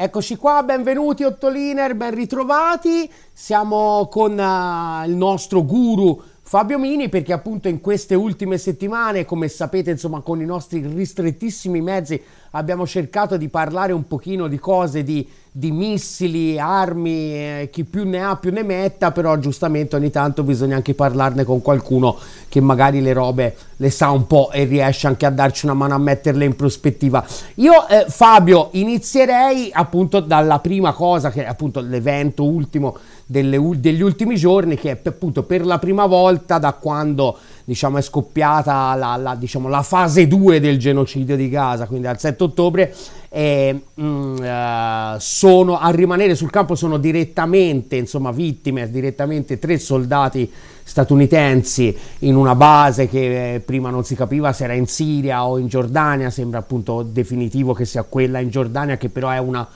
Eccoci qua, benvenuti Ottoliner, ben ritrovati. Siamo con uh, il nostro guru Fabio Mini perché appunto in queste ultime settimane, come sapete, insomma, con i nostri ristrettissimi mezzi abbiamo cercato di parlare un pochino di cose di, di missili, armi, eh, chi più ne ha più ne metta, però giustamente ogni tanto bisogna anche parlarne con qualcuno che magari le robe le sa un po' e riesce anche a darci una mano a metterle in prospettiva. Io eh, Fabio inizierei appunto dalla prima cosa che è appunto l'evento ultimo delle, degli ultimi giorni che è appunto per la prima volta da quando diciamo, è scoppiata la, la, diciamo, la fase 2 del genocidio di Gaza, quindi al 7 ottobre, e, mm, uh, sono, a rimanere sul campo sono direttamente insomma, vittime, direttamente tre soldati statunitensi in una base che eh, prima non si capiva se era in Siria o in Giordania, sembra appunto definitivo che sia quella in Giordania, che però è una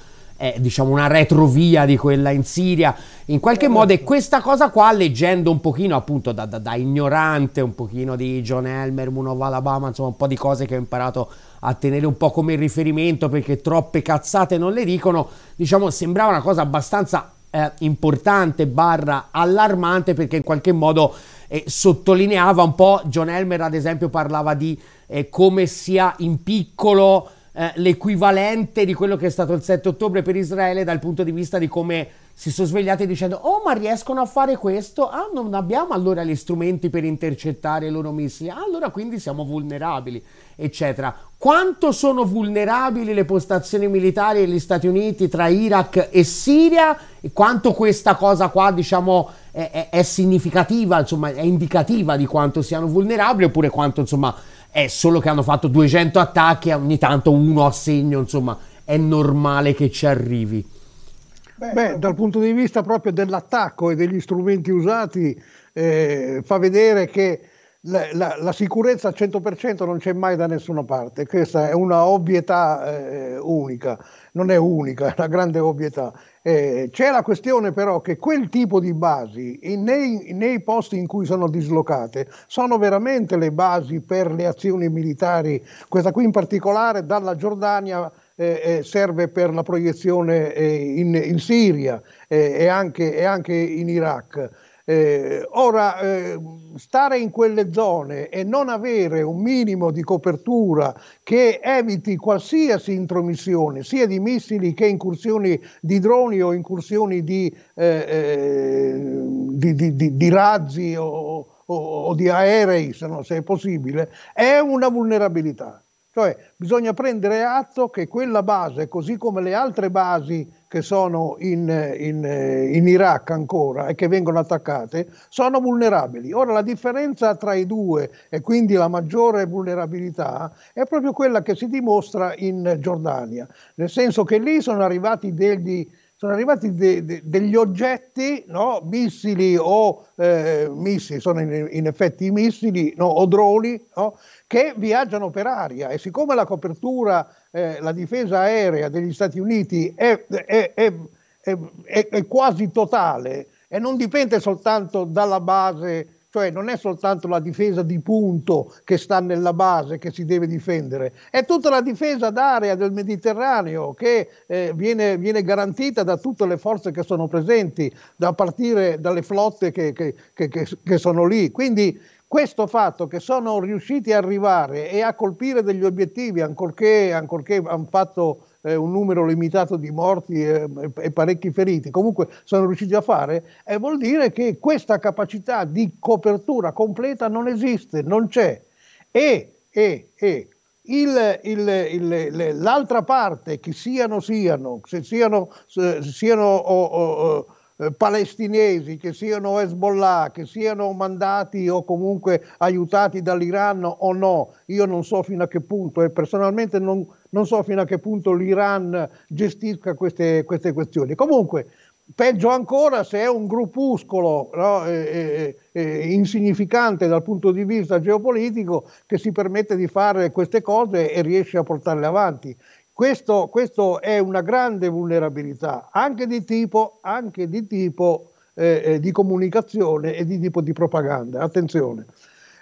è diciamo una retrovia di quella in Siria. In qualche modo e questa cosa qua leggendo un pochino appunto da, da, da ignorante un pochino di John Elmer, Moon Alabama insomma un po' di cose che ho imparato a tenere un po' come riferimento perché troppe cazzate non le dicono. Diciamo sembrava una cosa abbastanza eh, importante barra allarmante perché in qualche modo eh, sottolineava un po' John Elmer ad esempio parlava di eh, come sia in piccolo eh, l'equivalente di quello che è stato il 7 ottobre per Israele dal punto di vista di come si sono svegliati dicendo oh ma riescono a fare questo? Ah non abbiamo allora gli strumenti per intercettare i loro missili? Ah, allora quindi siamo vulnerabili eccetera. Quanto sono vulnerabili le postazioni militari degli Stati Uniti tra Iraq e Siria e quanto questa cosa qua diciamo è, è, è significativa, insomma è indicativa di quanto siano vulnerabili oppure quanto insomma è solo che hanno fatto 200 attacchi e ogni tanto uno a segno, insomma, è normale che ci arrivi. Beh, dal punto di vista proprio dell'attacco e degli strumenti usati, eh, fa vedere che la, la, la, sicurezza al 100% non c'è mai da nessuna parte, questa è una ovvietà eh, unica, non è unica, è una grande ovvietà. Eh, c'è la questione però che quel tipo di basi nei, nei, posti in cui sono dislocate sono veramente le basi per le azioni militari, questa qui in particolare dalla Giordania eh, eh serve per la proiezione eh, in, in, Siria eh, e anche, e anche in Iraq. Eh, ora, eh, stare in quelle zone e non avere un minimo di copertura che eviti qualsiasi intromissione, sia di missili che incursioni di droni o incursioni di, eh, eh di, di, di razzi o, o, o, di aerei, se, no, se è possibile, è una vulnerabilità. Cioè bisogna prendere atto che quella base, così come le altre basi che sono in, in, in, Iraq ancora e che vengono attaccate, sono vulnerabili. Ora la differenza tra i due e quindi la maggiore vulnerabilità è proprio quella che si dimostra in Giordania, nel senso che lì sono arrivati degli sono arrivati de, de, degli oggetti, no? missili o eh, missili, sono in, in, effetti missili no? o droni, no? che viaggiano per aria e siccome la copertura, eh, la difesa aerea degli Stati Uniti è, è, è, è quasi totale e non dipende soltanto dalla base cioè non è soltanto la difesa di punto che sta nella base che si deve difendere, è tutta la difesa d'area del Mediterraneo che eh, viene, viene, garantita da tutte le forze che sono presenti, da partire dalle flotte che, che, che, che sono lì. Quindi questo fatto che sono riusciti ad arrivare e a colpire degli obiettivi, ancorché, ancorché hanno fatto eh, un numero limitato di morti e, e, parecchi feriti, comunque sono riusciti a fare, eh, vuol dire che questa capacità di copertura completa non esiste, non c'è. E, e, e il, il, il, l'altra parte, che siano, siano, se siano, se siano oh, oh, oh, palestinesi, che siano Hezbollah, che siano mandati o comunque aiutati dall'Iran o no, io non so fino a che punto e personalmente non, non so fino a che punto l'Iran gestisca queste, queste questioni. Comunque, peggio ancora se è un gruppuscolo no, eh, eh, insignificante dal punto di vista geopolitico che si permette di fare queste cose e riesce a portarle avanti. Questo, questo è una grande vulnerabilità anche di tipo, anche di, tipo eh, eh di comunicazione e di tipo di propaganda. Attenzione.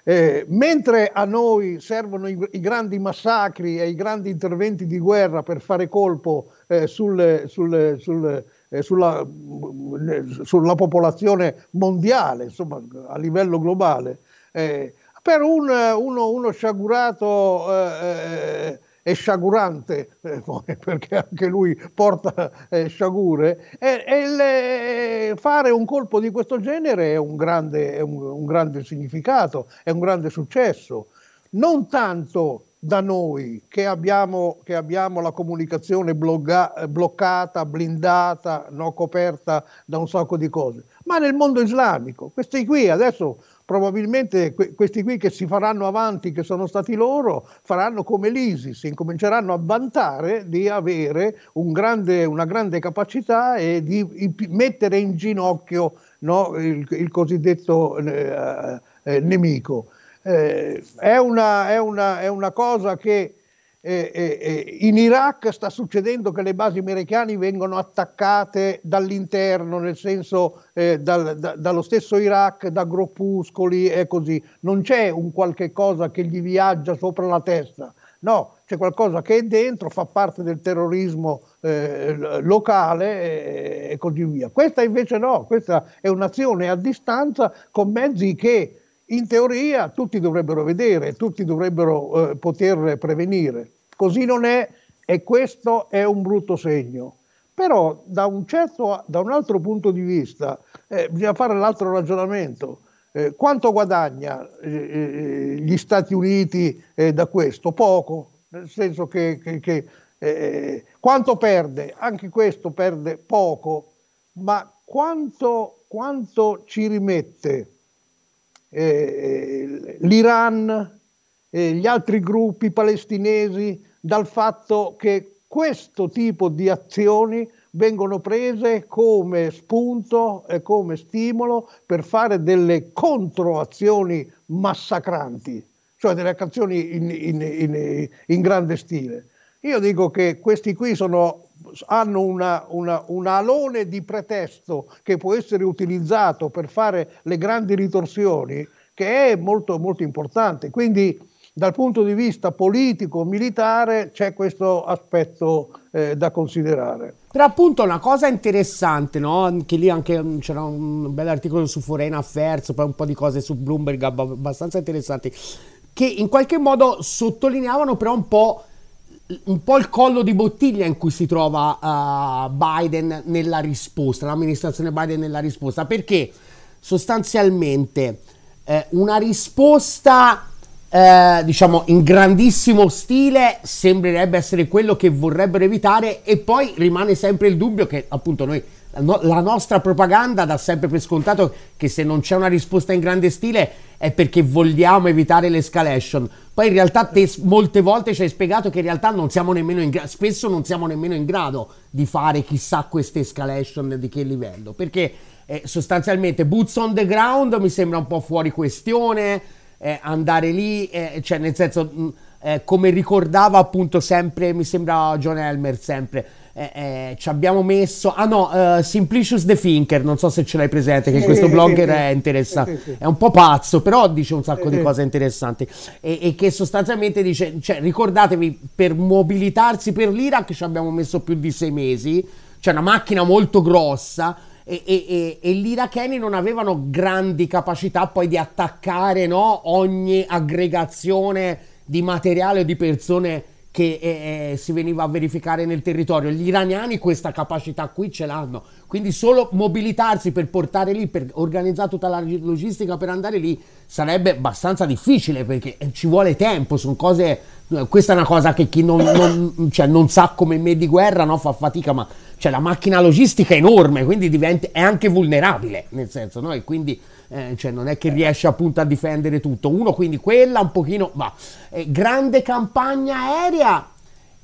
Eh, mentre a noi servono i, i, grandi massacri e i grandi interventi di guerra per fare colpo eh, sul, sul, sul, eh, sulla, sulla, popolazione mondiale, insomma a livello globale, eh, per un, uno, uno sciagurato e sciagurante, eh, perché anche lui porta eh, sciagure, e, e le, fare un colpo di questo genere è un grande, è un, un grande significato, è un grande successo. Non tanto da noi che abbiamo, che abbiamo la comunicazione blogga, bloccata, blindata, no, coperta da un sacco di cose, ma nel mondo islamico. Questi qui adesso probabilmente que- questi qui che si faranno avanti, che sono stati loro, faranno come l'ISIS, incominceranno a vantare di avere un grande, una grande capacità e di, di mettere in ginocchio no, il, il, cosiddetto eh, eh, nemico. Eh, è, una, è, una, è una cosa che eh, eh, in Iraq sta succedendo che le basi americane vengono attaccate dall'interno, nel senso eh, dal, da, dallo stesso Iraq, da gruppuscoli e così. Non c'è un qualche cosa che gli viaggia sopra la testa, no, c'è qualcosa che è dentro, fa parte del terrorismo eh, locale e così via. Questa invece no, questa è un'azione a distanza con mezzi che in teoria tutti dovrebbero vedere, tutti dovrebbero eh, poter prevenire. Così non è e questo è un brutto segno. Però da un, certo, da un altro punto di vista eh, bisogna fare l'altro ragionamento. Eh, quanto guadagna eh, eh, gli Stati Uniti eh, da questo? Poco, nel senso che, che, che quanto perde? Anche questo perde poco, ma quanto, quanto ci rimette eh, l'Iran e gli altri gruppi palestinesi dal fatto che questo tipo di azioni vengono prese come spunto e come stimolo per fare delle controazioni massacranti, cioè delle azioni in, in, in, in grande stile. Io dico che questi qui sono hanno una, una, un alone di pretesto che può essere utilizzato per fare le grandi ritorsioni che è molto, molto importante. Quindi dal punto di vista politico, militare, c'è questo aspetto eh, da considerare. Però appunto una cosa interessante, no? Anche lì anche, mm, c'era un bel articolo su Foreign Affairs, poi un po' di cose su Bloomberg abbastanza interessanti, che in qualche modo sottolineavano però un po' un po' il collo di bottiglia in cui si trova uh, Biden nella risposta, l'amministrazione Biden nella risposta, perché sostanzialmente eh, una risposta eh, diciamo in grandissimo stile sembrerebbe essere quello che vorrebbero evitare e poi rimane sempre il dubbio che appunto noi la nostra propaganda dà sempre per scontato che se non c'è una risposta in grande stile è perché vogliamo evitare l'escalation. Poi in realtà te molte volte ci hai spiegato che in realtà non siamo nemmeno in grado, spesso non siamo nemmeno in grado di fare chissà queste escalation di che livello, perché eh, sostanzialmente boots on the ground mi sembra un po' fuori questione, eh, andare lì, eh, cioè nel senso... Mh, eh, come ricordava appunto sempre, mi sembra John Elmer sempre, eh, eh, ci abbiamo messo, ah no, uh, Simplicius the Thinker, non so se ce l'hai presente, che questo blogger è interessante, è un po' pazzo, però dice un sacco di cose interessanti. E, e, che sostanzialmente dice, cioè, ricordatevi, per mobilitarsi per l'Iraq ci abbiamo messo più di sei mesi, cioè una macchina molto grossa, e, e, e, gli iracheni non avevano grandi capacità poi di attaccare no, ogni aggregazione di materiale o di persone che eh, eh, si veniva a verificare nel territorio. Gli iraniani questa capacità qui ce l'hanno, quindi solo mobilitarsi per portare lì, per organizzare tutta la logistica per andare lì sarebbe abbastanza difficile perché eh, ci vuole tempo, sono cose, eh, questa è una cosa che chi non, non, cioè, non sa come me di guerra no, fa fatica, ma cioè, la macchina logistica è enorme, quindi diventa, è anche vulnerabile, nel senso, no? E quindi eh, cioè non è che riesce appunto a difendere tutto. Uno quindi quella un pochino va. Eh, grande campagna aerea.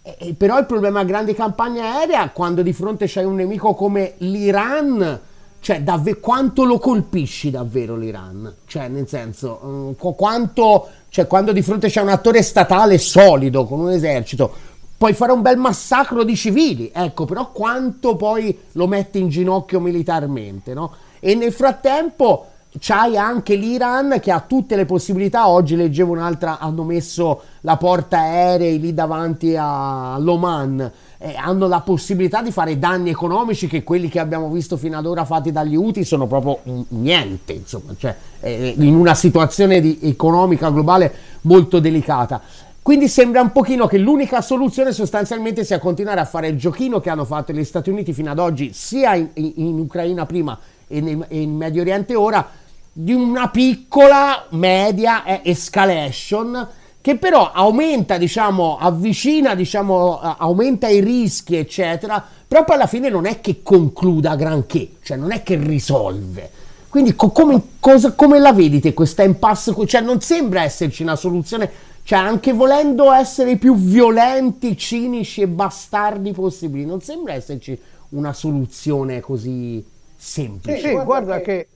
Eh, però il problema grande campagna aerea quando di fronte c'hai un nemico come l'Iran, cioè davvero quanto lo colpisci davvero l'Iran? Cioè nel senso, um, quanto, cioè, quando di fronte c'è un attore statale solido con un esercito, puoi fare un bel massacro di civili, ecco, però quanto poi lo metti in ginocchio militarmente, no? E nel frattempo c'hai anche l'Iran che ha tutte le possibilità. Oggi leggevo un'altra, hanno messo la porta aerei lì davanti all'Oman. Eh, hanno la possibilità di fare danni economici che quelli che abbiamo visto fino ad ora fatti dagli UTI sono proprio niente, insomma, cioè, eh, in una situazione di, economica globale molto delicata. Quindi sembra un pochino che l'unica soluzione sostanzialmente sia continuare a fare il giochino che hanno fatto gli Stati Uniti fino ad oggi, sia in, in Ucraina prima e in Medio Oriente ora, di una piccola, media eh, escalation che però aumenta, diciamo, avvicina, diciamo, aumenta i rischi, eccetera, però poi alla fine non è che concluda granché, cioè non è che risolve. Quindi co- come, cosa, come la vedete questa impasse? Cioè non sembra esserci una soluzione, cioè anche volendo essere i più violenti, cinici e bastardi possibili, non sembra esserci una soluzione così semplice. Sì, sì guarda che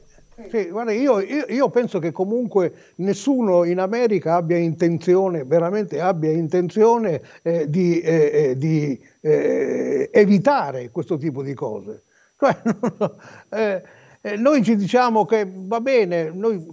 sì, guarda, io, io, io, penso che comunque nessuno in America abbia intenzione, veramente abbia intenzione eh, di, eh, eh di eh, evitare questo tipo di cose. Cioè, eh, eh, noi ci diciamo che va bene, noi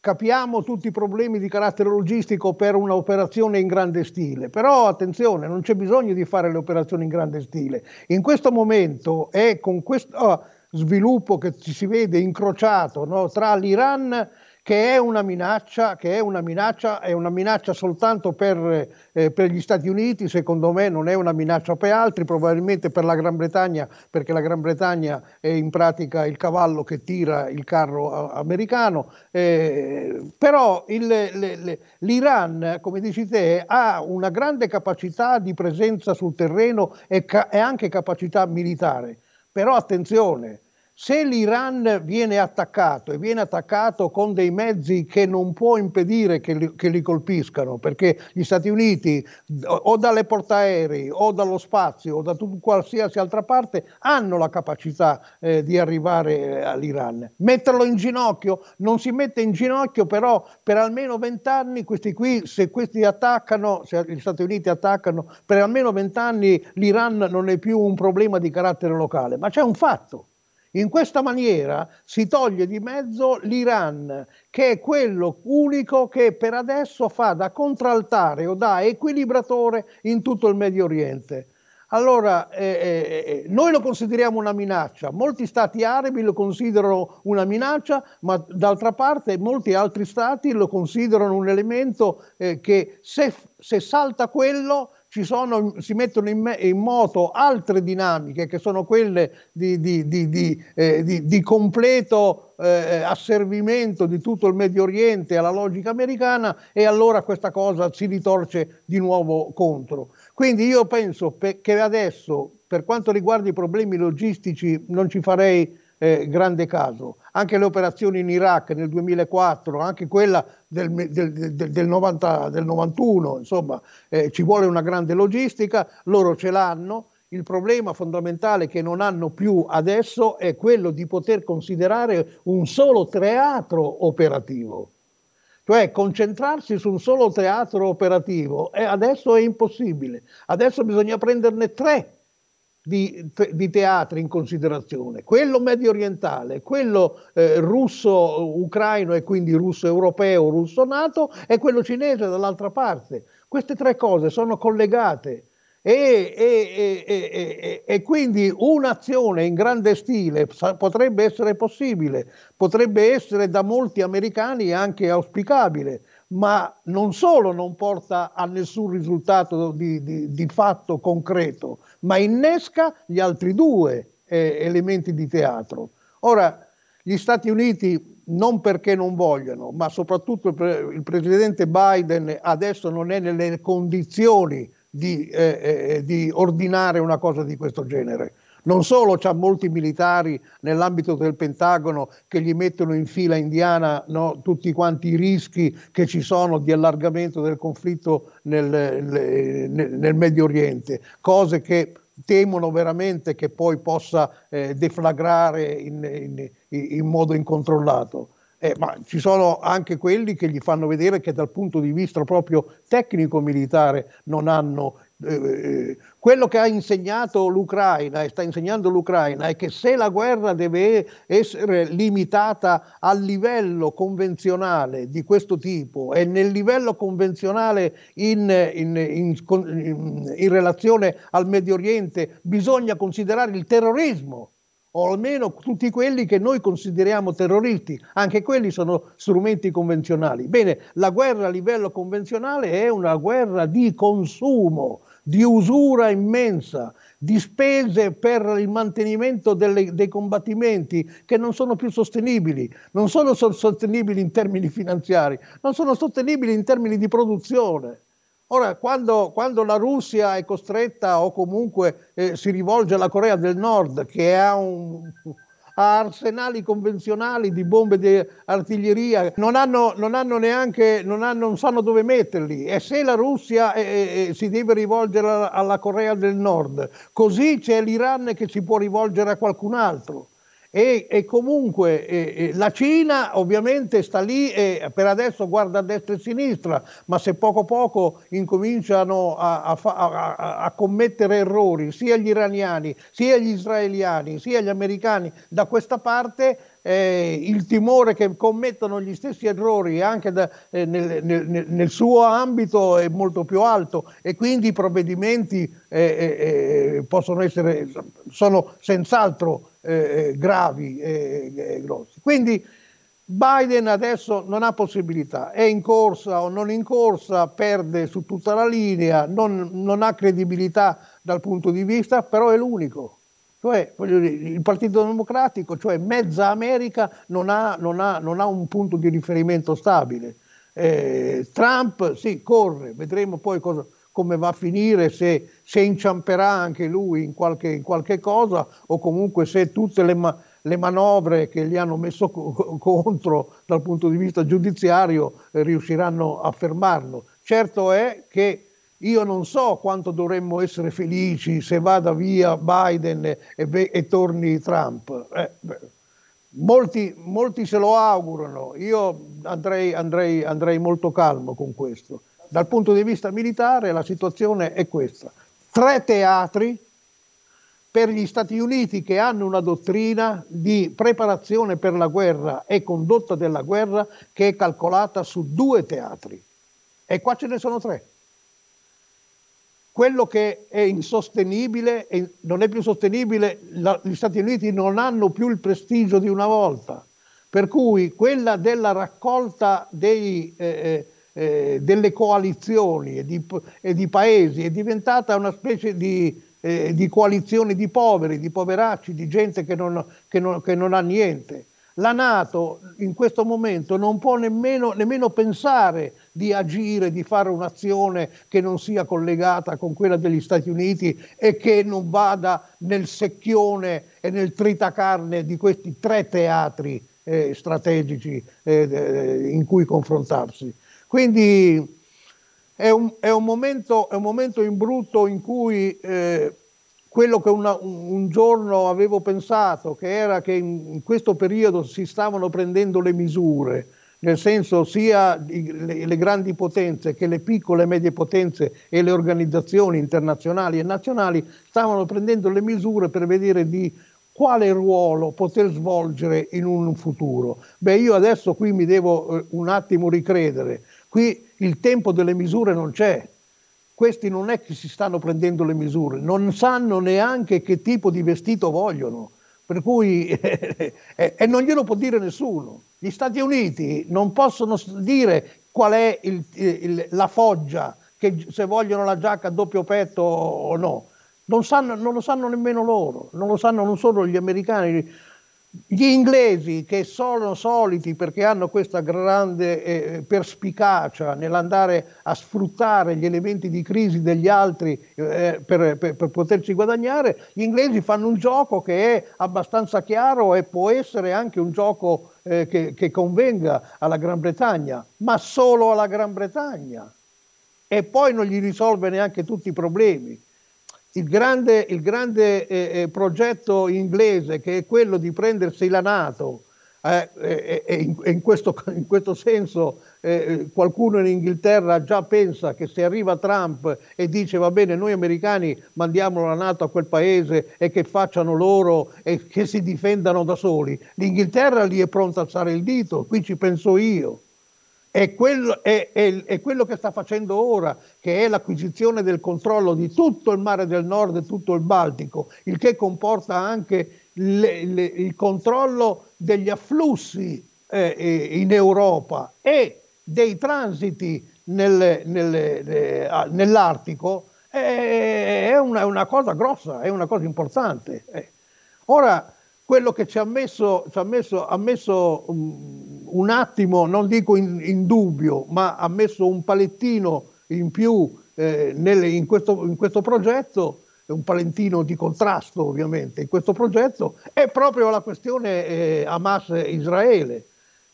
capiamo tutti i problemi di carattere logistico per un'operazione in grande stile, però attenzione, non c'è bisogno di fare le operazioni in grande stile. In questo momento e con questo... Oh, sviluppo che ci si vede incrociato no, tra l'Iran che è una minaccia, che è una minaccia, è una minaccia soltanto per, eh, per, gli Stati Uniti, secondo me non è una minaccia per altri, probabilmente per la Gran Bretagna, perché la Gran Bretagna è in pratica il cavallo che tira il carro americano, eh, però il, le, le, l'Iran, come dici te, ha una grande capacità di presenza sul terreno e, ca- e anche capacità militare. Però attenzione, se l'Iran viene attaccato e viene attaccato con dei mezzi che non può impedire che li, che li colpiscano, perché gli Stati Uniti o dalle portaerei o dallo spazio o da tut, qualsiasi altra parte hanno la capacità eh, di arrivare all'Iran. Metterlo in ginocchio? Non si mette in ginocchio, però per almeno vent'anni questi qui, se questi attaccano, se gli Stati Uniti attaccano, per almeno vent'anni l'Iran non è più un problema di carattere locale, ma c'è un fatto in questa maniera si toglie di mezzo l'Iran, che è quello unico che per adesso fa da contraltare o da equilibratore in tutto il Medio Oriente. Allora, eh, eh, eh noi lo consideriamo una minaccia, molti stati arabi lo considerano una minaccia, ma d'altra parte molti altri stati lo considerano un elemento eh, che se, se salta quello sono, si mettono in, me, in, moto altre dinamiche che sono quelle di, di, di, eh, di completo eh, asservimento di tutto il Medio Oriente alla logica americana e allora questa cosa si ritorce di nuovo contro. Quindi io penso che adesso, per quanto riguarda i problemi logistici, non ci farei eh, grande caso. Anche le operazioni in Iraq nel 2004, anche quella del, del, del, del 90, 91, insomma, eh, ci vuole una grande logistica, loro ce l'hanno. Il problema fondamentale che non hanno più adesso è quello di poter considerare un solo teatro operativo cioè concentrarsi su un solo teatro operativo e adesso è impossibile. Adesso bisogna prenderne tre di, di, teatri in considerazione, quello medio orientale, quello eh, russo-ucraino e quindi russo-europeo, russo-nato e quello cinese dall'altra parte. Queste tre cose sono collegate e, e, e, e quindi un'azione in grande stile potrebbe essere possibile, potrebbe essere da molti americani anche auspicabile, ma non solo non porta a nessun risultato di, di, di fatto concreto, ma innesca gli altri due eh, elementi di teatro. Ora, gli Stati Uniti non perché non vogliono, ma soprattutto il, pre- il presidente Biden adesso non è nelle condizioni di, eh, eh, di ordinare una cosa di questo genere. Non solo c'ha molti militari nell'ambito del Pentagono che gli mettono in fila indiana no, tutti quanti i rischi che ci sono di allargamento del conflitto nel, nel, nel Medio Oriente, cose che temono veramente che poi possa eh, deflagrare in, in, in modo incontrollato. Eh, ma ci sono anche quelli che gli fanno vedere che dal punto di vista proprio tecnico-militare non hanno eh, eh, quello che ha insegnato l'Ucraina e sta insegnando l'Ucraina è che se la guerra deve essere limitata al livello convenzionale di questo tipo e nel livello convenzionale in, in, in, in relazione al Medio Oriente bisogna considerare il terrorismo o almeno tutti quelli che noi consideriamo terroristi, anche quelli sono strumenti convenzionali. Bene, la guerra a livello convenzionale è una guerra di consumo, di usura immensa, di spese per il mantenimento delle, dei combattimenti che non sono più sostenibili, non sono sostenibili in termini finanziari, non sono sostenibili in termini di produzione. Ora, quando, quando, la Russia è costretta o comunque eh, si rivolge alla Corea del Nord, che ha, un, ha arsenali convenzionali di bombe di artiglieria, non hanno, non hanno neanche, non, hanno, non, sanno dove metterli. E se la Russia eh, eh, si deve rivolgere alla Corea del Nord, così c'è l'Iran che si può rivolgere a qualcun altro. E, e, comunque eh, la Cina ovviamente sta lì e per adesso guarda a destra e a sinistra, ma se poco poco incominciano a, a, a, a, commettere errori sia gli iraniani, sia gli israeliani, sia gli americani da questa parte, eh, il timore che commettano gli stessi errori anche da, eh, nel, nel, nel, suo ambito è molto più alto e quindi i provvedimenti eh, eh, eh possono essere, sono senz'altro eh, gravi e grossi. Quindi Biden adesso non ha possibilità, è in corsa o non in corsa, perde su tutta la linea, non, non ha credibilità dal punto di vista, però è l'unico. Cioè, dire, il Partito Democratico, cioè mezza America, non ha, non ha, non ha un punto di riferimento stabile. Eh, Trump sì, corre, vedremo poi cosa, come va a finire, se, se inciamperà anche lui in qualche, in qualche, cosa o comunque se tutte le, ma, le manovre che gli hanno messo co- contro dal punto di vista giudiziario eh, riusciranno a fermarlo. Certo è che io non so quanto dovremmo essere felici se vada via Biden e, e, e torni Trump. Eh, molti, molti, se lo augurano, io andrei, andrei, andrei molto calmo con questo. Dal punto di vista militare la situazione è questa. Tre teatri per gli Stati Uniti che hanno una dottrina di preparazione per la guerra e condotta della guerra che è calcolata su due teatri. E qua ce ne sono tre. Quello che è insostenibile, non è più sostenibile, gli Stati Uniti non hanno più il prestigio di una volta. Per cui quella della raccolta dei... Eh, eh eh, delle coalizioni e di, e di, paesi, è diventata una specie di, eh, di, coalizione di poveri, di poveracci, di gente che non, che non, che non ha niente. La Nato in questo momento non può nemmeno, nemmeno, pensare di agire, di fare un'azione che non sia collegata con quella degli Stati Uniti e che non vada nel secchione e nel tritacarne di questi tre teatri eh, strategici eh, in cui confrontarsi. Quindi è un, è un, momento, è un momento, in brutto in cui eh, quello che una, un giorno avevo pensato, che era che in, questo periodo si stavano prendendo le misure, nel senso sia le, le grandi potenze che le piccole e medie potenze e le organizzazioni internazionali e nazionali stavano prendendo le misure per vedere di quale ruolo poter svolgere in un futuro. Beh, io adesso qui mi devo eh, un attimo ricredere Qui il tempo delle misure non c'è. Questi non è che si stanno prendendo le misure, non sanno neanche che tipo di vestito vogliono. Per cui, e non glielo può dire nessuno. Gli Stati Uniti non possono dire qual è il, il, la foggia, che se vogliono la giacca a doppio petto o no. Non, sanno, non lo sanno nemmeno loro, non lo sanno non solo gli americani, gli inglesi che sono soliti perché hanno questa grande eh, perspicacia nell'andare a sfruttare gli elementi di crisi degli altri eh, per, per, per, poterci guadagnare, gli inglesi fanno un gioco che è abbastanza chiaro e può essere anche un gioco eh, che, che convenga alla Gran Bretagna, ma solo alla Gran Bretagna. E poi non gli risolve neanche tutti i problemi il grande, il grande eh, eh, progetto inglese che è quello di prendersi la Nato eh, e, e, in, in, questo, in, questo, senso eh, qualcuno in Inghilterra già pensa che se arriva Trump e dice va bene noi americani mandiamo la Nato a quel paese e che facciano loro e che si difendano da soli, l'Inghilterra lì è pronta a alzare il dito, qui ci penso io. È quello, è, è, è quello, che sta facendo ora, che è l'acquisizione del controllo di tutto il mare del nord e tutto il Baltico, il che comporta anche le, le, il controllo degli afflussi eh, in Europa e dei transiti nel, nel, nel, nell'Artico, è una, una, cosa grossa, è una cosa importante. Eh. Ora, quello che ci ha messo, ci ha messo, ha messo um, un attimo, non dico in, in, dubbio, ma ha messo un palettino in più eh, nel, in, questo, in questo progetto un palentino di contrasto ovviamente in questo progetto, è proprio la questione eh, Hamas-Israele.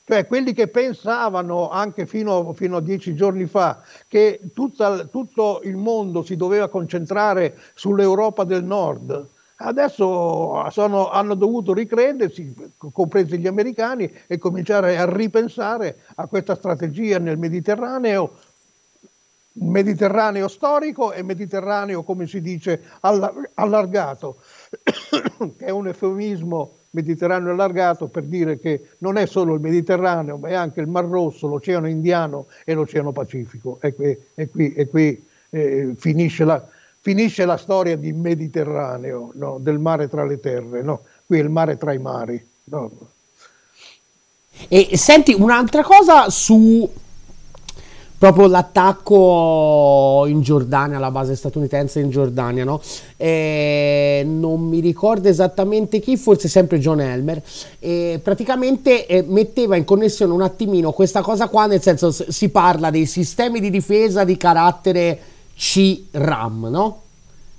Cioè quelli che pensavano anche fino, fino a dieci giorni fa che tutta, tutto il mondo si doveva concentrare sull'Europa del Nord, adesso sono, hanno dovuto ricredersi, compresi gli americani, e cominciare a ripensare a questa strategia nel Mediterraneo Mediterraneo storico e Mediterraneo, come si dice, allargato, che è un eufemismo Mediterraneo allargato per dire che non è solo il Mediterraneo, ma è anche il Mar Rosso, l'Oceano Indiano e l'Oceano Pacifico. E qui, e qui, e qui eh, finisce, la, finisce, la, storia di Mediterraneo, no? del mare tra le terre, no? qui è il mare tra i mari. No? E senti un'altra cosa su proprio l'attacco in Giordania, la base statunitense in Giordania, no? E non mi ricordo esattamente chi, forse sempre John Elmer, e praticamente eh, metteva in connessione un attimino questa cosa qua, nel senso si parla dei sistemi di difesa di carattere C-RAM, no?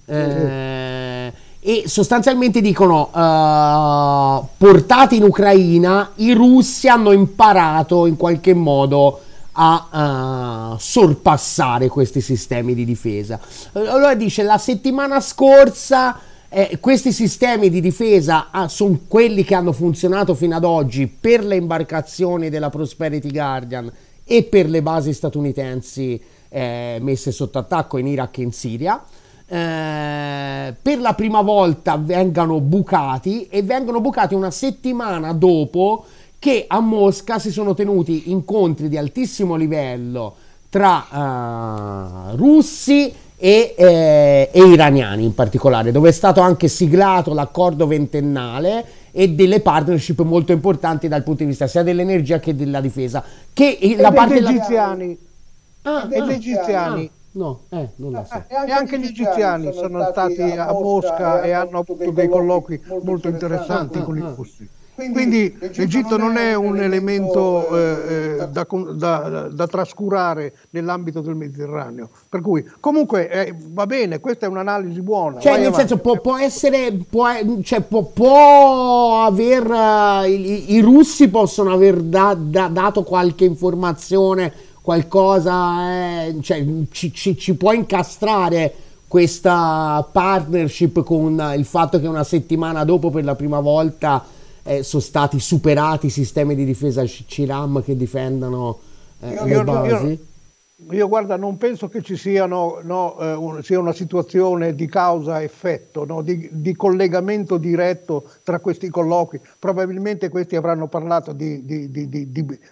Eh, e sostanzialmente dicono uh, portati in Ucraina i russi hanno imparato in qualche modo a uh, sorpassare questi sistemi di difesa. Allora dice la settimana scorsa eh, questi sistemi di difesa ah, sono quelli che hanno funzionato fino ad oggi per le imbarcazioni della Prosperity Guardian e per le basi statunitensi eh, messe sotto attacco in Iraq e in Siria. Eh, per la prima volta vengano bucati e vengono bucati una settimana dopo che a Mosca si sono tenuti incontri di altissimo livello tra uh, russi e, eh, e, iraniani in particolare, dove è stato anche siglato l'accordo ventennale e delle partnership molto importanti dal punto di vista sia dell'energia che della difesa. Che e la parte egiziani. Ah, e ah, egiziani. Ah, no, eh, non lo so. E anche, anche gli egiziani sono stati a Mosca e hanno avuto dei colloqui molto interessanti con i russi. Quindi, l'Egitto non è un elemento eh, eh, da, da, da, trascurare nell'ambito del Mediterraneo. Per cui, comunque, eh, va bene, questa è un'analisi buona. Cioè, nel avanti. senso, può, può essere, può, cioè, può, può aver, uh, i, i, russi possono aver da, dato qualche informazione, qualcosa, eh, cioè, ci, ci, ci può incastrare questa partnership con il fatto che una settimana dopo, per la prima volta, eh, sono stati superati i sistemi di difesa CIRAM che difendono eh, io, le basi? Io, io guarda, non penso che ci siano, no, eh, un, sia una situazione di causa-effetto, no, di, di, collegamento diretto tra questi colloqui. Probabilmente questi avranno parlato di, di,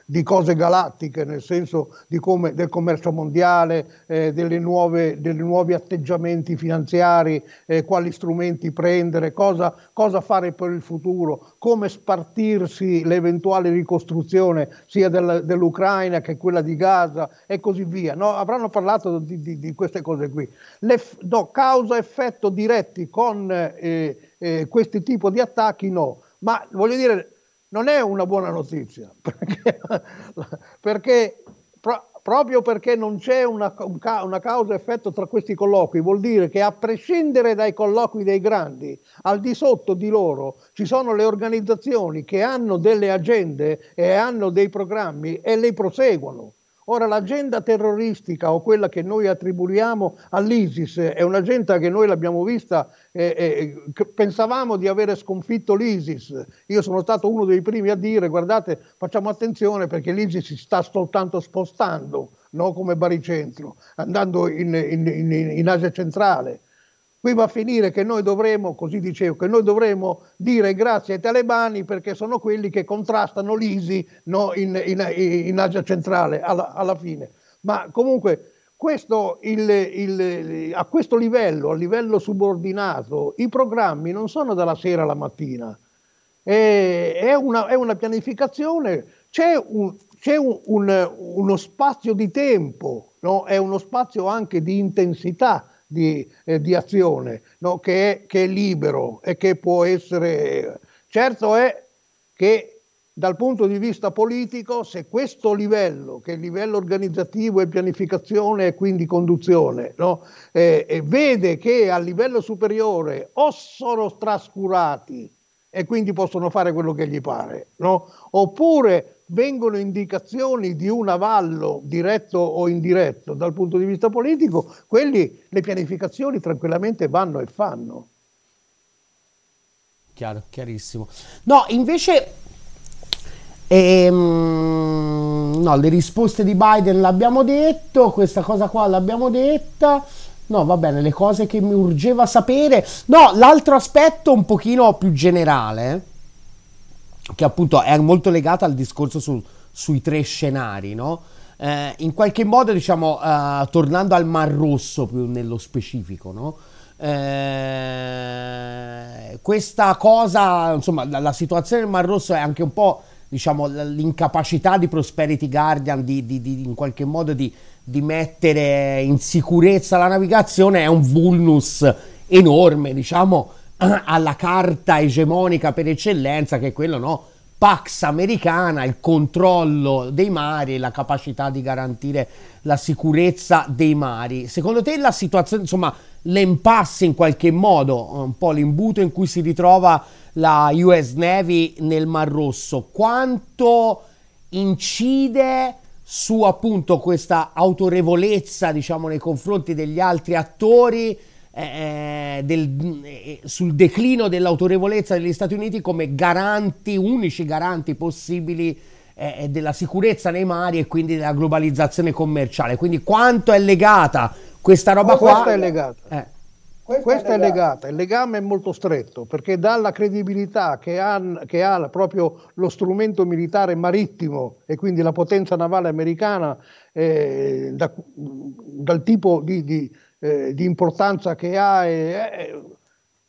di cose galattiche, nel senso come, del commercio mondiale, eh, delle nuove, dei nuovi atteggiamenti finanziari, eh, quali strumenti prendere, cosa, cosa, fare per il futuro, come spartirsi l'eventuale ricostruzione sia del, dell'Ucraina che quella di Gaza e così via via, no? avranno parlato di, di, di, queste cose qui. Le, no, causa-effetto diretti con eh, eh, questi tipi di attacchi no, ma voglio dire, non è una buona notizia, perché, perché pro, proprio perché non c'è una, una causa-effetto tra questi colloqui, vuol dire che a prescindere dai colloqui dei grandi, al di sotto di loro ci sono le organizzazioni che hanno delle agende e hanno dei programmi e le proseguono Ora l'agenda terroristica o quella che noi attribuiamo all'ISIS è un'agenda che noi l'abbiamo vista, eh, eh, pensavamo di avere sconfitto l'ISIS. Io sono stato uno dei primi a dire guardate facciamo attenzione perché l'ISIS si sta soltanto spostando, no? come baricentro, andando in, in, in, in Asia centrale. Qui va a finire che noi dovremo, così dicevo, che noi dovremo dire grazie ai talebani perché sono quelli che contrastano l'ISI no, in, in, in, Asia centrale alla, alla, fine. Ma comunque questo, il, il, a questo livello, a livello subordinato, i programmi non sono dalla sera alla mattina, è, è, una, è una, pianificazione, c'è, un, c'è un, uno spazio di tempo, no? è uno spazio anche di intensità di, eh, di azione, no? che, è, che, è, libero e che può essere... Certo è che dal punto di vista politico, se questo livello, che è il livello organizzativo e pianificazione e quindi conduzione, no? eh, vede che a livello superiore o sono trascurati e quindi possono fare quello che gli pare, no? oppure vengono indicazioni di un avallo diretto o indiretto dal punto di vista politico, quelli le pianificazioni tranquillamente vanno e fanno. Chiaro, chiarissimo. No, invece ehm, no, le risposte di Biden l'abbiamo detto, questa cosa qua l'abbiamo detta. No, va bene, le cose che mi urgeva sapere. No, l'altro aspetto un pochino più generale che appunto è molto legata al discorso su, sui tre scenari, no? Eh, in qualche modo, diciamo, eh, tornando al Mar Rosso più nello specifico, no? Eh, questa cosa, insomma, la, la, situazione del Mar Rosso è anche un po', diciamo, l'incapacità di Prosperity Guardian di, di, di in qualche modo di, di mettere in sicurezza la navigazione, è un vulnus enorme, diciamo, alla carta egemonica per eccellenza che è quello no? Pax americana, il controllo dei mari e la capacità di garantire la sicurezza dei mari. Secondo te la situazione, insomma, l'impasse in qualche modo, un po' l'imbuto in cui si ritrova la US Navy nel Mar Rosso, quanto incide su appunto questa autorevolezza, diciamo, nei confronti degli altri attori? Eh, del, eh, sul declino dell'autorevolezza degli Stati Uniti come garanti, unici garanti possibili eh, della sicurezza nei mari e quindi della globalizzazione commerciale. Quindi quanto è legata questa roba oh, qua? Questa è legata. Eh. Questa, questa è, legata. è legata, il legame è molto stretto perché dalla credibilità che ha, che ha, proprio lo strumento militare marittimo e quindi la potenza navale americana eh, da, dal tipo di, di, eh, di importanza che ha, eh,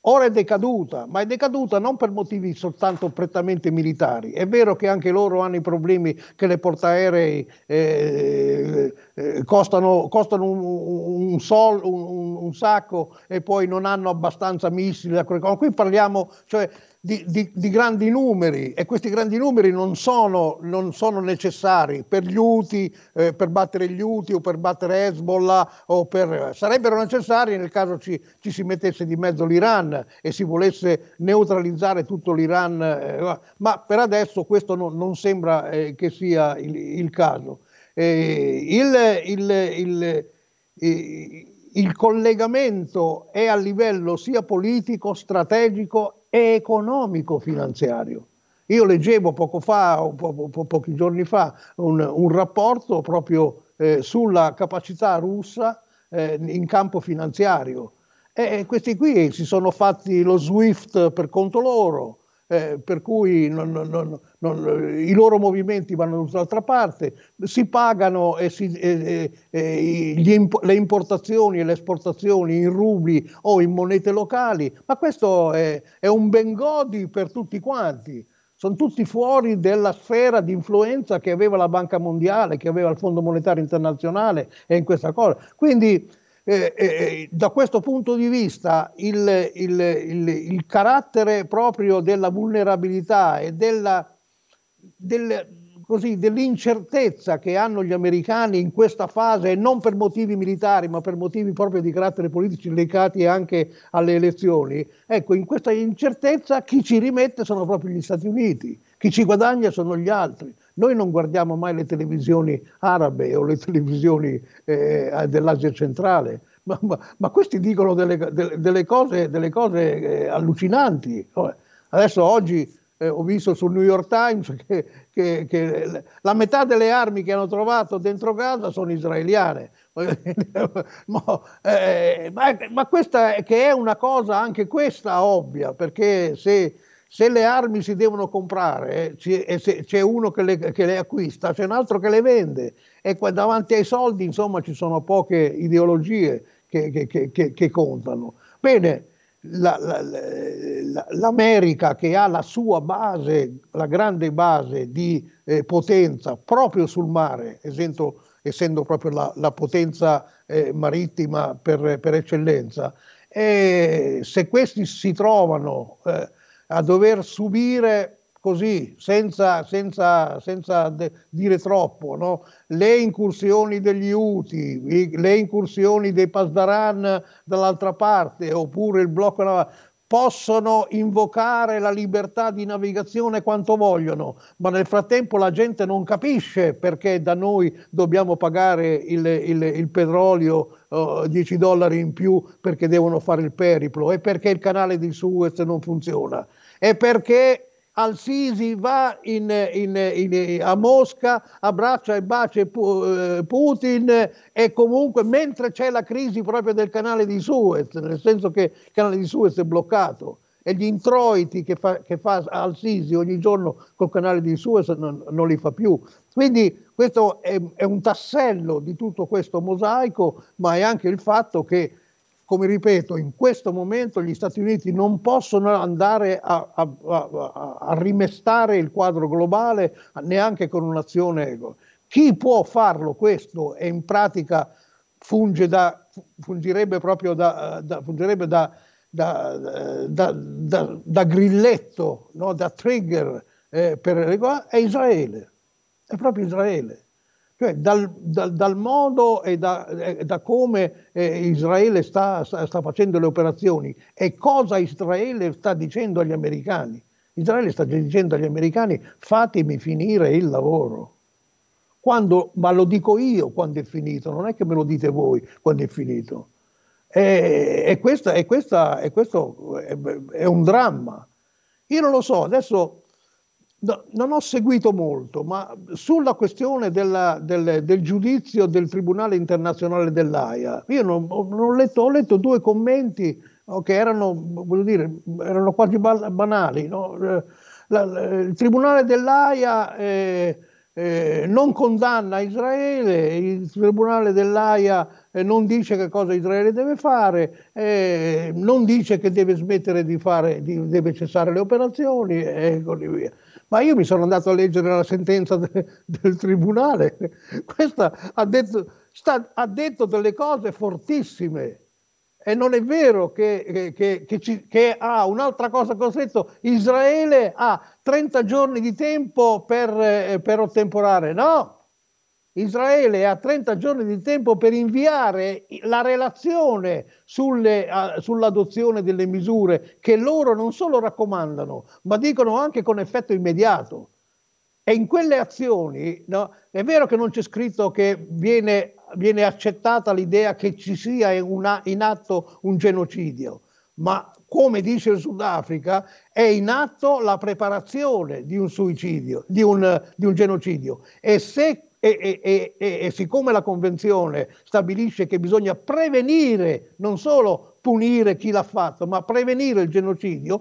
ora è decaduta, ma è decaduta non per motivi soltanto prettamente militari. È vero che anche loro hanno i problemi che le portaerei eh, eh, costano, costano un, un, sol, un, un, sacco e poi non hanno abbastanza missili. Qui parliamo, cioè, di, di, di, grandi numeri e questi grandi numeri non sono, non sono necessari per gli UTI, eh, per battere gli UTI o per battere Hezbollah, per, sarebbero necessari nel caso ci, ci, si mettesse di mezzo l'Iran e si volesse neutralizzare tutto l'Iran, eh, ma per adesso questo non, non sembra eh, che sia il, il caso. Eh, il, il, il collegamento è a livello sia politico, strategico economico-finanziario. Io leggevo poco fa, po- po- pochi giorni fa, un, un rapporto proprio eh, sulla capacità russa eh, in campo finanziario. E questi qui si sono fatti lo SWIFT per conto loro, eh, per cui non, non, non, i loro movimenti vanno da un'altra parte, si pagano e si, eh, eh, imp- le importazioni e le esportazioni in rubli o in monete locali, ma questo è, è un bengodi per tutti quanti. Sono tutti fuori dalla sfera di influenza che aveva la Banca Mondiale, che aveva il Fondo Monetario Internazionale e in questa cosa. Quindi eh, eh, da questo punto di vista il, il, il, il carattere proprio della vulnerabilità e della, del, così, dell'incertezza che hanno gli americani in questa fase, non per motivi militari, ma per motivi proprio di carattere politici legati anche alle elezioni, ecco, in questa incertezza chi ci rimette sono proprio gli Stati Uniti, chi ci guadagna sono gli altri Noi non guardiamo mai le televisioni arabe o le televisioni eh, dell'Asia centrale, ma, ma, ma, questi dicono delle, delle, delle cose, delle cose eh, allucinanti. Adesso oggi eh, ho visto sul New York Times che, che, che, la metà delle armi che hanno trovato dentro Gaza sono israeliane. ma, eh, ma, questa che è una cosa anche questa ovvia, perché se, se le armi si devono comprare eh, e c'è uno che le, che le, acquista, c'è un altro che le vende e qua, davanti ai soldi insomma ci sono poche ideologie che, che contano. Bene, la, la, la, l'America che ha la sua base, la grande base di eh, potenza proprio sul mare, esento, essendo proprio la, potenza eh, marittima per, per eccellenza, e se questi si trovano eh, a dover subire così, senza, senza, senza de- dire troppo, no? le incursioni degli Uti, le incursioni dei Pasdaran dall'altra parte, oppure il blocco possono invocare la libertà di navigazione quanto vogliono, ma nel frattempo la gente non capisce perché da noi dobbiamo pagare il, il, il petrolio uh, 10 dollari in più perché devono fare il periplo. E perché il canale di Suez non funziona. E perché al-Sisi va in, in, in, a Mosca, abbraccia e bacia eh, Putin e comunque mentre c'è la crisi proprio del canale di Suez, nel senso che il canale di Suez è bloccato e gli introiti che fa, che fa al-Sisi ogni giorno col canale di Suez non, non li fa più. Quindi questo è, è un tassello di tutto questo mosaico, ma è anche il fatto che come ripeto, in questo momento gli Stati Uniti non possono andare a, a, a, a rimestare il quadro globale neanche con un'azione. Chi può farlo questo e in pratica funge da, fungerebbe proprio da, da, fungerebbe da, da grilletto, no? da trigger eh, per è Israele, è proprio Israele. Cioè dal, dal, dal modo e da, eh, da come eh, Israele sta, sta, sta, facendo le operazioni e cosa Israele sta dicendo agli americani. Israele sta dicendo agli americani fatemi finire il lavoro. Quando, ma lo dico io quando è finito, non è che me lo dite voi quando è finito. E, e, questa, e, questa, e questo è, è un dramma. Io non lo so, adesso No, non ho seguito molto, ma sulla questione della, del, del, giudizio del Tribunale internazionale dell'AIA, io non, non letto, ho letto due commenti no, che erano, erano, quasi banali. No? La, la, il Tribunale dell'AIA eh, eh, non condanna Israele, il Tribunale dell'AIA eh, non dice che cosa Israele deve fare, eh, non dice che deve smettere di fare, di, deve cessare le operazioni e così via. Ma io mi sono andato a leggere la sentenza de, del tribunale. Questa ha detto, sta, ha detto, delle cose fortissime. E non è vero che, che, che, ci, che ha un'altra cosa che ho detto, Israele ha 30 giorni di tempo per, eh, per ottemperare. No, Israele ha 30 giorni di tempo per inviare la relazione sulle, uh, sull'adozione delle misure che loro non solo raccomandano, ma dicono anche con effetto immediato. E in quelle azioni no, è vero che non c'è scritto che viene, viene accettata l'idea che ci sia una, in atto un genocidio, ma come dice il Sudafrica, è in atto la preparazione di un suicidio, di un, di un genocidio. E se e, e, e, e, siccome la Convenzione stabilisce che bisogna prevenire, non solo punire chi l'ha fatto, ma prevenire il genocidio,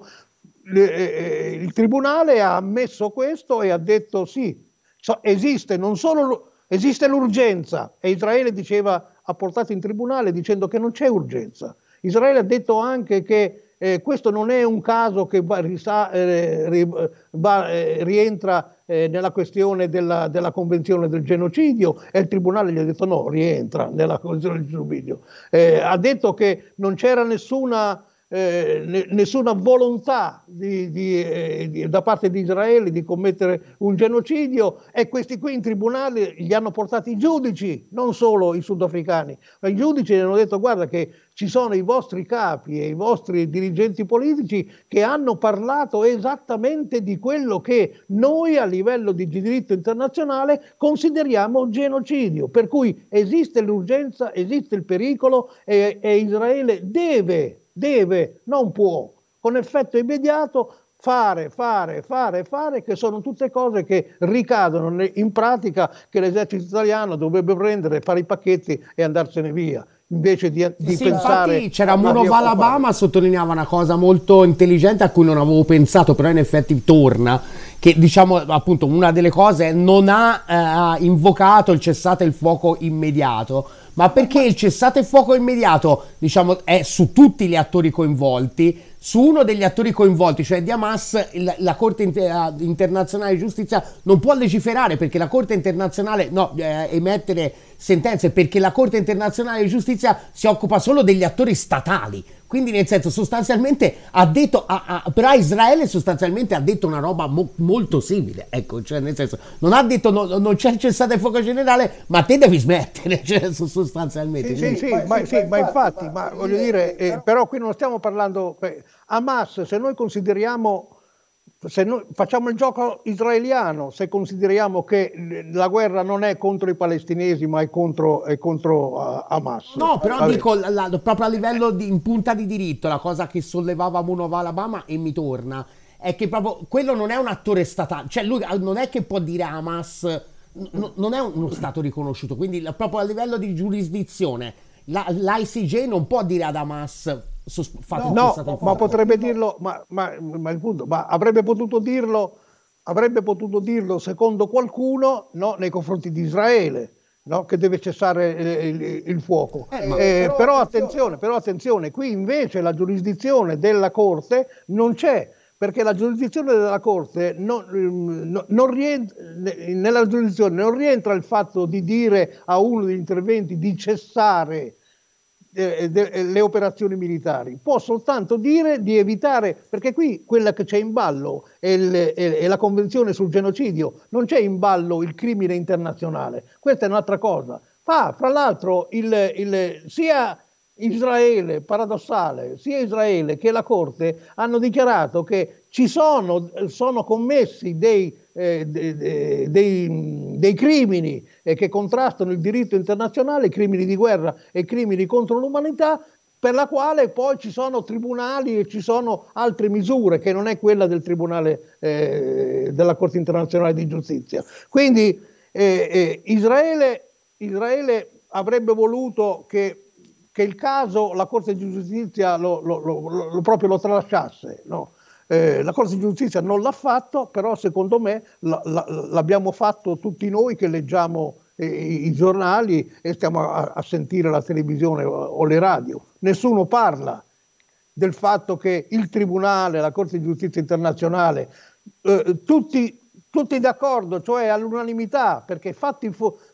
le, il Tribunale ha ammesso questo e ha detto sì, so, esiste solo esiste l'urgenza e Israele diceva, ha portato in Tribunale dicendo che non c'è urgenza. Israele ha detto anche che eh, questo non è un caso che va, risa, eh, ri, va, eh, rientra eh, nella questione della, della, convenzione del genocidio e il tribunale gli ha detto no, rientra nella convenzione del genocidio. Eh, ha detto che non c'era nessuna eh, nessuna volontà di, di, eh, di, da parte di Israele di commettere un genocidio e questi qui in tribunale li hanno portati i giudici, non solo i sudafricani, ma i giudici gli hanno detto guarda che ci sono i vostri capi e i vostri dirigenti politici che hanno parlato esattamente di quello che noi a livello di diritto internazionale consideriamo genocidio, per cui esiste l'urgenza, esiste il pericolo e, e Israele deve deve, non può, con effetto immediato fare, fare, fare, fare, che sono tutte cose che ricadono in pratica che l'esercito italiano dovrebbe prendere, fare i pacchetti e andarsene via invece di, di sì, pensare infatti c'era Muno Alabama sottolineava una cosa molto intelligente a cui non avevo pensato però in effetti torna che diciamo appunto una delle cose non ha eh, invocato il cessate il fuoco immediato ma perché il cessate fuoco immediato diciamo è su tutti gli attori coinvolti su uno degli attori coinvolti, cioè di Hamas, il, la Corte inter- internazionale di giustizia non può legiferare perché la Corte internazionale, no, eh, emettere sentenze perché la Corte internazionale di giustizia si occupa solo degli attori statali. Quindi, nel senso, sostanzialmente ha detto, a, a, però Israele sostanzialmente ha detto una roba mo, molto simile. Ecco, cioè, nel senso, non ha detto no, non c'è cessato il fuoco generale, ma te devi smettere, cioè, sostanzialmente. Sì, sì, sì, ma, sì, ma infatti, ma voglio dire, eh, però qui non stiamo parlando. Eh, Hamas, se noi consideriamo se noi facciamo il gioco israeliano, se consideriamo che la guerra non è contro i palestinesi ma è contro, è contro uh, Hamas. No, però Vabbè. dico la, la, proprio a livello di in punta di diritto, la cosa che sollevava Munova Alabama e mi torna, è che proprio quello non è un attore statale, cioè lui non è che può dire Hamas, n- non è uno stato riconosciuto, quindi proprio a livello di giurisdizione la, l'ICJ non può dire ad Hamas fate no, no ma potrebbe dirlo, ma, ma, ma, il punto, ma avrebbe potuto dirlo, avrebbe potuto dirlo secondo qualcuno no, nei confronti di Israele. No, che deve cessare il, il, il fuoco. Eh, eh, però, però, attenzione, però attenzione, qui invece la giurisdizione della Corte non c'è, perché la giurisdizione della Corte non, mm, non rientra, nella giurisdizione non rientra il fatto di dire a uno degli interventi di cessare le operazioni militari, può soltanto dire di evitare, perché qui quella che c'è in ballo è, il, è, è la convenzione sul genocidio, non c'è in ballo il crimine internazionale, questa è un'altra cosa. Fa, fra l'altro, il, il, sia Israele, paradossale, sia Israele che la Corte hanno dichiarato che ci sono, sono commessi dei, eh, dei, dei, crimini eh, che contrastano il diritto internazionale, crimini di guerra e crimini contro l'umanità, per la quale poi ci sono tribunali e ci sono altre misure che non è quella del Tribunale eh, della Corte internazionale di giustizia. Quindi eh, eh, Israele, Israele avrebbe voluto che che il caso la Corte di Giustizia lo, lo, lo, lo proprio lo tralasciasse. No? Eh, la Corte di Giustizia non l'ha fatto, però secondo me la, la, l'abbiamo fatto tutti noi che leggiamo eh, i giornali e stiamo a, a, sentire la televisione o, le radio. Nessuno parla del fatto che il Tribunale, la Corte di Giustizia internazionale, eh, tutti tutti d'accordo, cioè all'unanimità, perché fatti,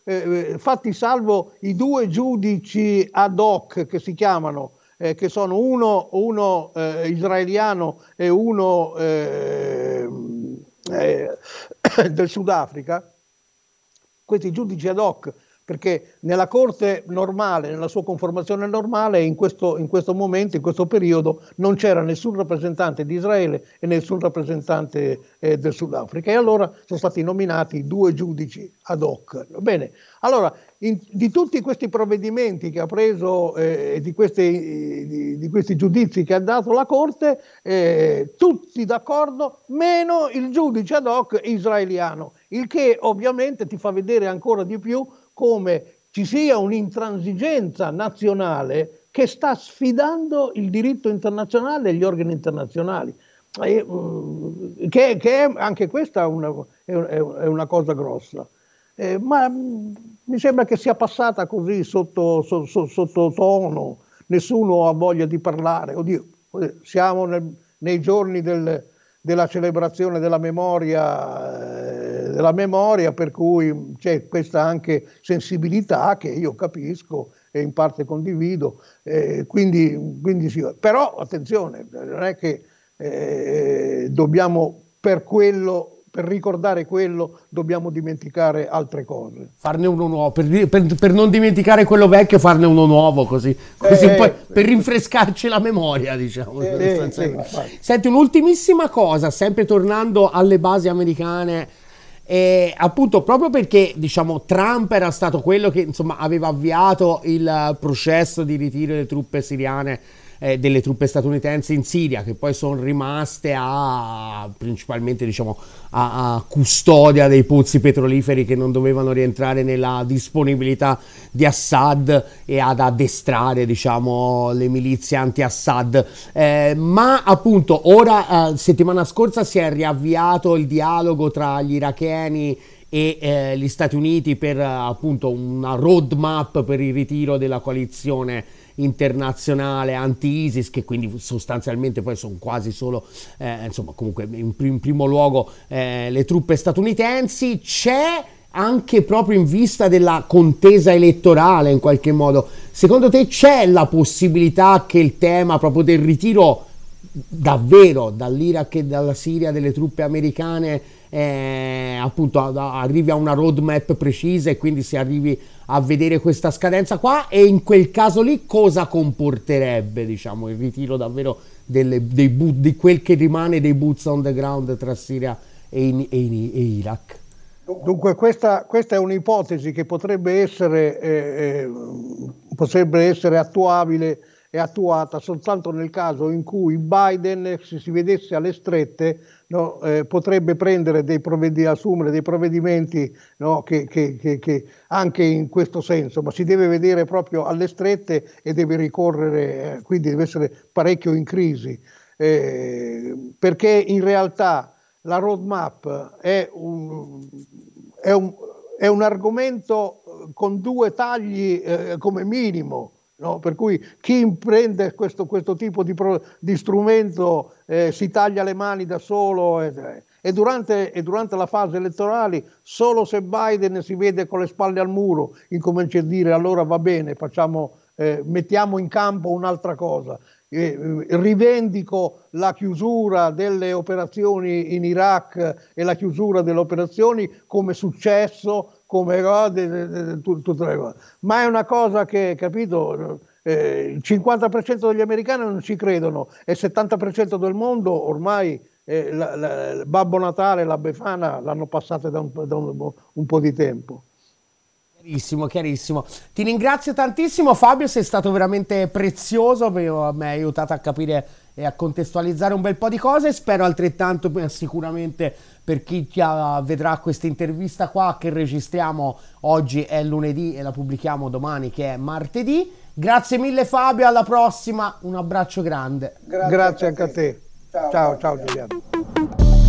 eh, fatti, salvo i due giudici ad hoc che si chiamano, eh, che sono uno, uno eh, israeliano e uno eh, eh, del Sudafrica, questi giudici ad hoc perché nella Corte normale, nella sua conformazione normale, in questo, in questo momento, in questo periodo, non c'era nessun rappresentante di Israele e nessun rappresentante eh, del Sudafrica. E allora sono stati nominati due giudici ad hoc. Bene, allora, in, di tutti questi provvedimenti che ha preso e eh, di, di, di, questi giudizi che ha dato la Corte, eh, tutti d'accordo, meno il giudice ad hoc israeliano, il che ovviamente ti fa vedere ancora di più come ci sia un'intransigenza nazionale che sta sfidando il diritto internazionale e gli organi internazionali. E, mm, che, che è, anche questa è, è una cosa grossa. Eh, ma mm, mi sembra che sia passata così sotto, so, so, sottotono, nessuno ha voglia di parlare. Oddio, siamo nel, nei giorni del, della celebrazione della memoria, eh, della memoria, per cui c'è questa anche sensibilità che io capisco e in parte condivido, eh, quindi, quindi sì. però attenzione, non è che eh, dobbiamo per quello per ricordare quello dobbiamo dimenticare altre cose. Farne uno nuovo, per, per, per non dimenticare quello vecchio, farne uno nuovo così, così eh, poi, eh, per rinfrescarci la memoria, diciamo. Eh, eh, Senti, un'ultimissima cosa, sempre tornando alle basi americane, eh, appunto proprio perché diciamo Trump era stato quello che insomma aveva avviato il processo di ritiro delle truppe siriane eh, delle truppe statunitensi in Siria, che poi sono rimaste a principalmente diciamo, a, a, custodia dei pozzi petroliferi che non dovevano rientrare nella disponibilità di Assad e ad addestrare diciamo, le milizie anti-Assad. Eh, ma appunto ora, eh, settimana scorsa, si è riavviato il dialogo tra gli iracheni e eh, gli Stati Uniti per appunto una roadmap per il ritiro della coalizione internazionale anti-ISIS che quindi sostanzialmente poi sono quasi solo eh, insomma comunque in, in primo luogo eh, le truppe statunitensi. C'è anche proprio in vista della contesa elettorale in qualche modo. Secondo te c'è la possibilità che il tema proprio del ritiro davvero dall'Iraq e dalla Siria delle truppe americane eh, appunto arrivi a una roadmap precisa e quindi si arrivi a vedere questa scadenza qua e in quel caso lì cosa comporterebbe diciamo il ritiro davvero delle, dei boot, di quel che rimane dei boots on the ground tra Siria e, in, e, in, e Iraq? Dunque questa, questa, è un'ipotesi che potrebbe essere, eh, eh, potrebbe essere attuabile è attuata soltanto nel caso in cui Biden, se si vedesse alle strette, no, eh, potrebbe prendere dei assumere dei provvedimenti no, che, che, che, che, anche in questo senso, ma si deve vedere proprio alle strette e deve ricorrere, eh, quindi deve essere parecchio in crisi, eh, perché in realtà la roadmap è un, è un, è un argomento con due tagli eh, come minimo No? Per cui chi imprende questo, questo tipo di, pro, di strumento eh, si taglia le mani da solo e, e, durante, e, durante, la fase elettorale solo se Biden si vede con le spalle al muro incomincia a dire allora va bene, facciamo, eh, mettiamo in campo un'altra cosa. Eh, rivendico la chiusura delle operazioni in Iraq e la chiusura delle operazioni come successo come cose, tutte le cose. Ma è una cosa che, capito, eh, il 50% degli americani non ci credono e il 70% del mondo ormai eh, la, la, il Babbo Natale la Befana l'hanno passata da, un, da un, un po' di tempo. Chiarissimo, chiarissimo. Ti ringrazio tantissimo Fabio, sei stato veramente prezioso, mi hai aiutato a capire e a contestualizzare un bel po' di cose. Spero altrettanto sicuramente per chi vedrà questa intervista qua che registriamo oggi è lunedì e la pubblichiamo domani che è martedì. Grazie mille Fabio, alla prossima, un abbraccio grande. Grazie, Grazie anche a te. Ciao, ciao, ciao Giuliano.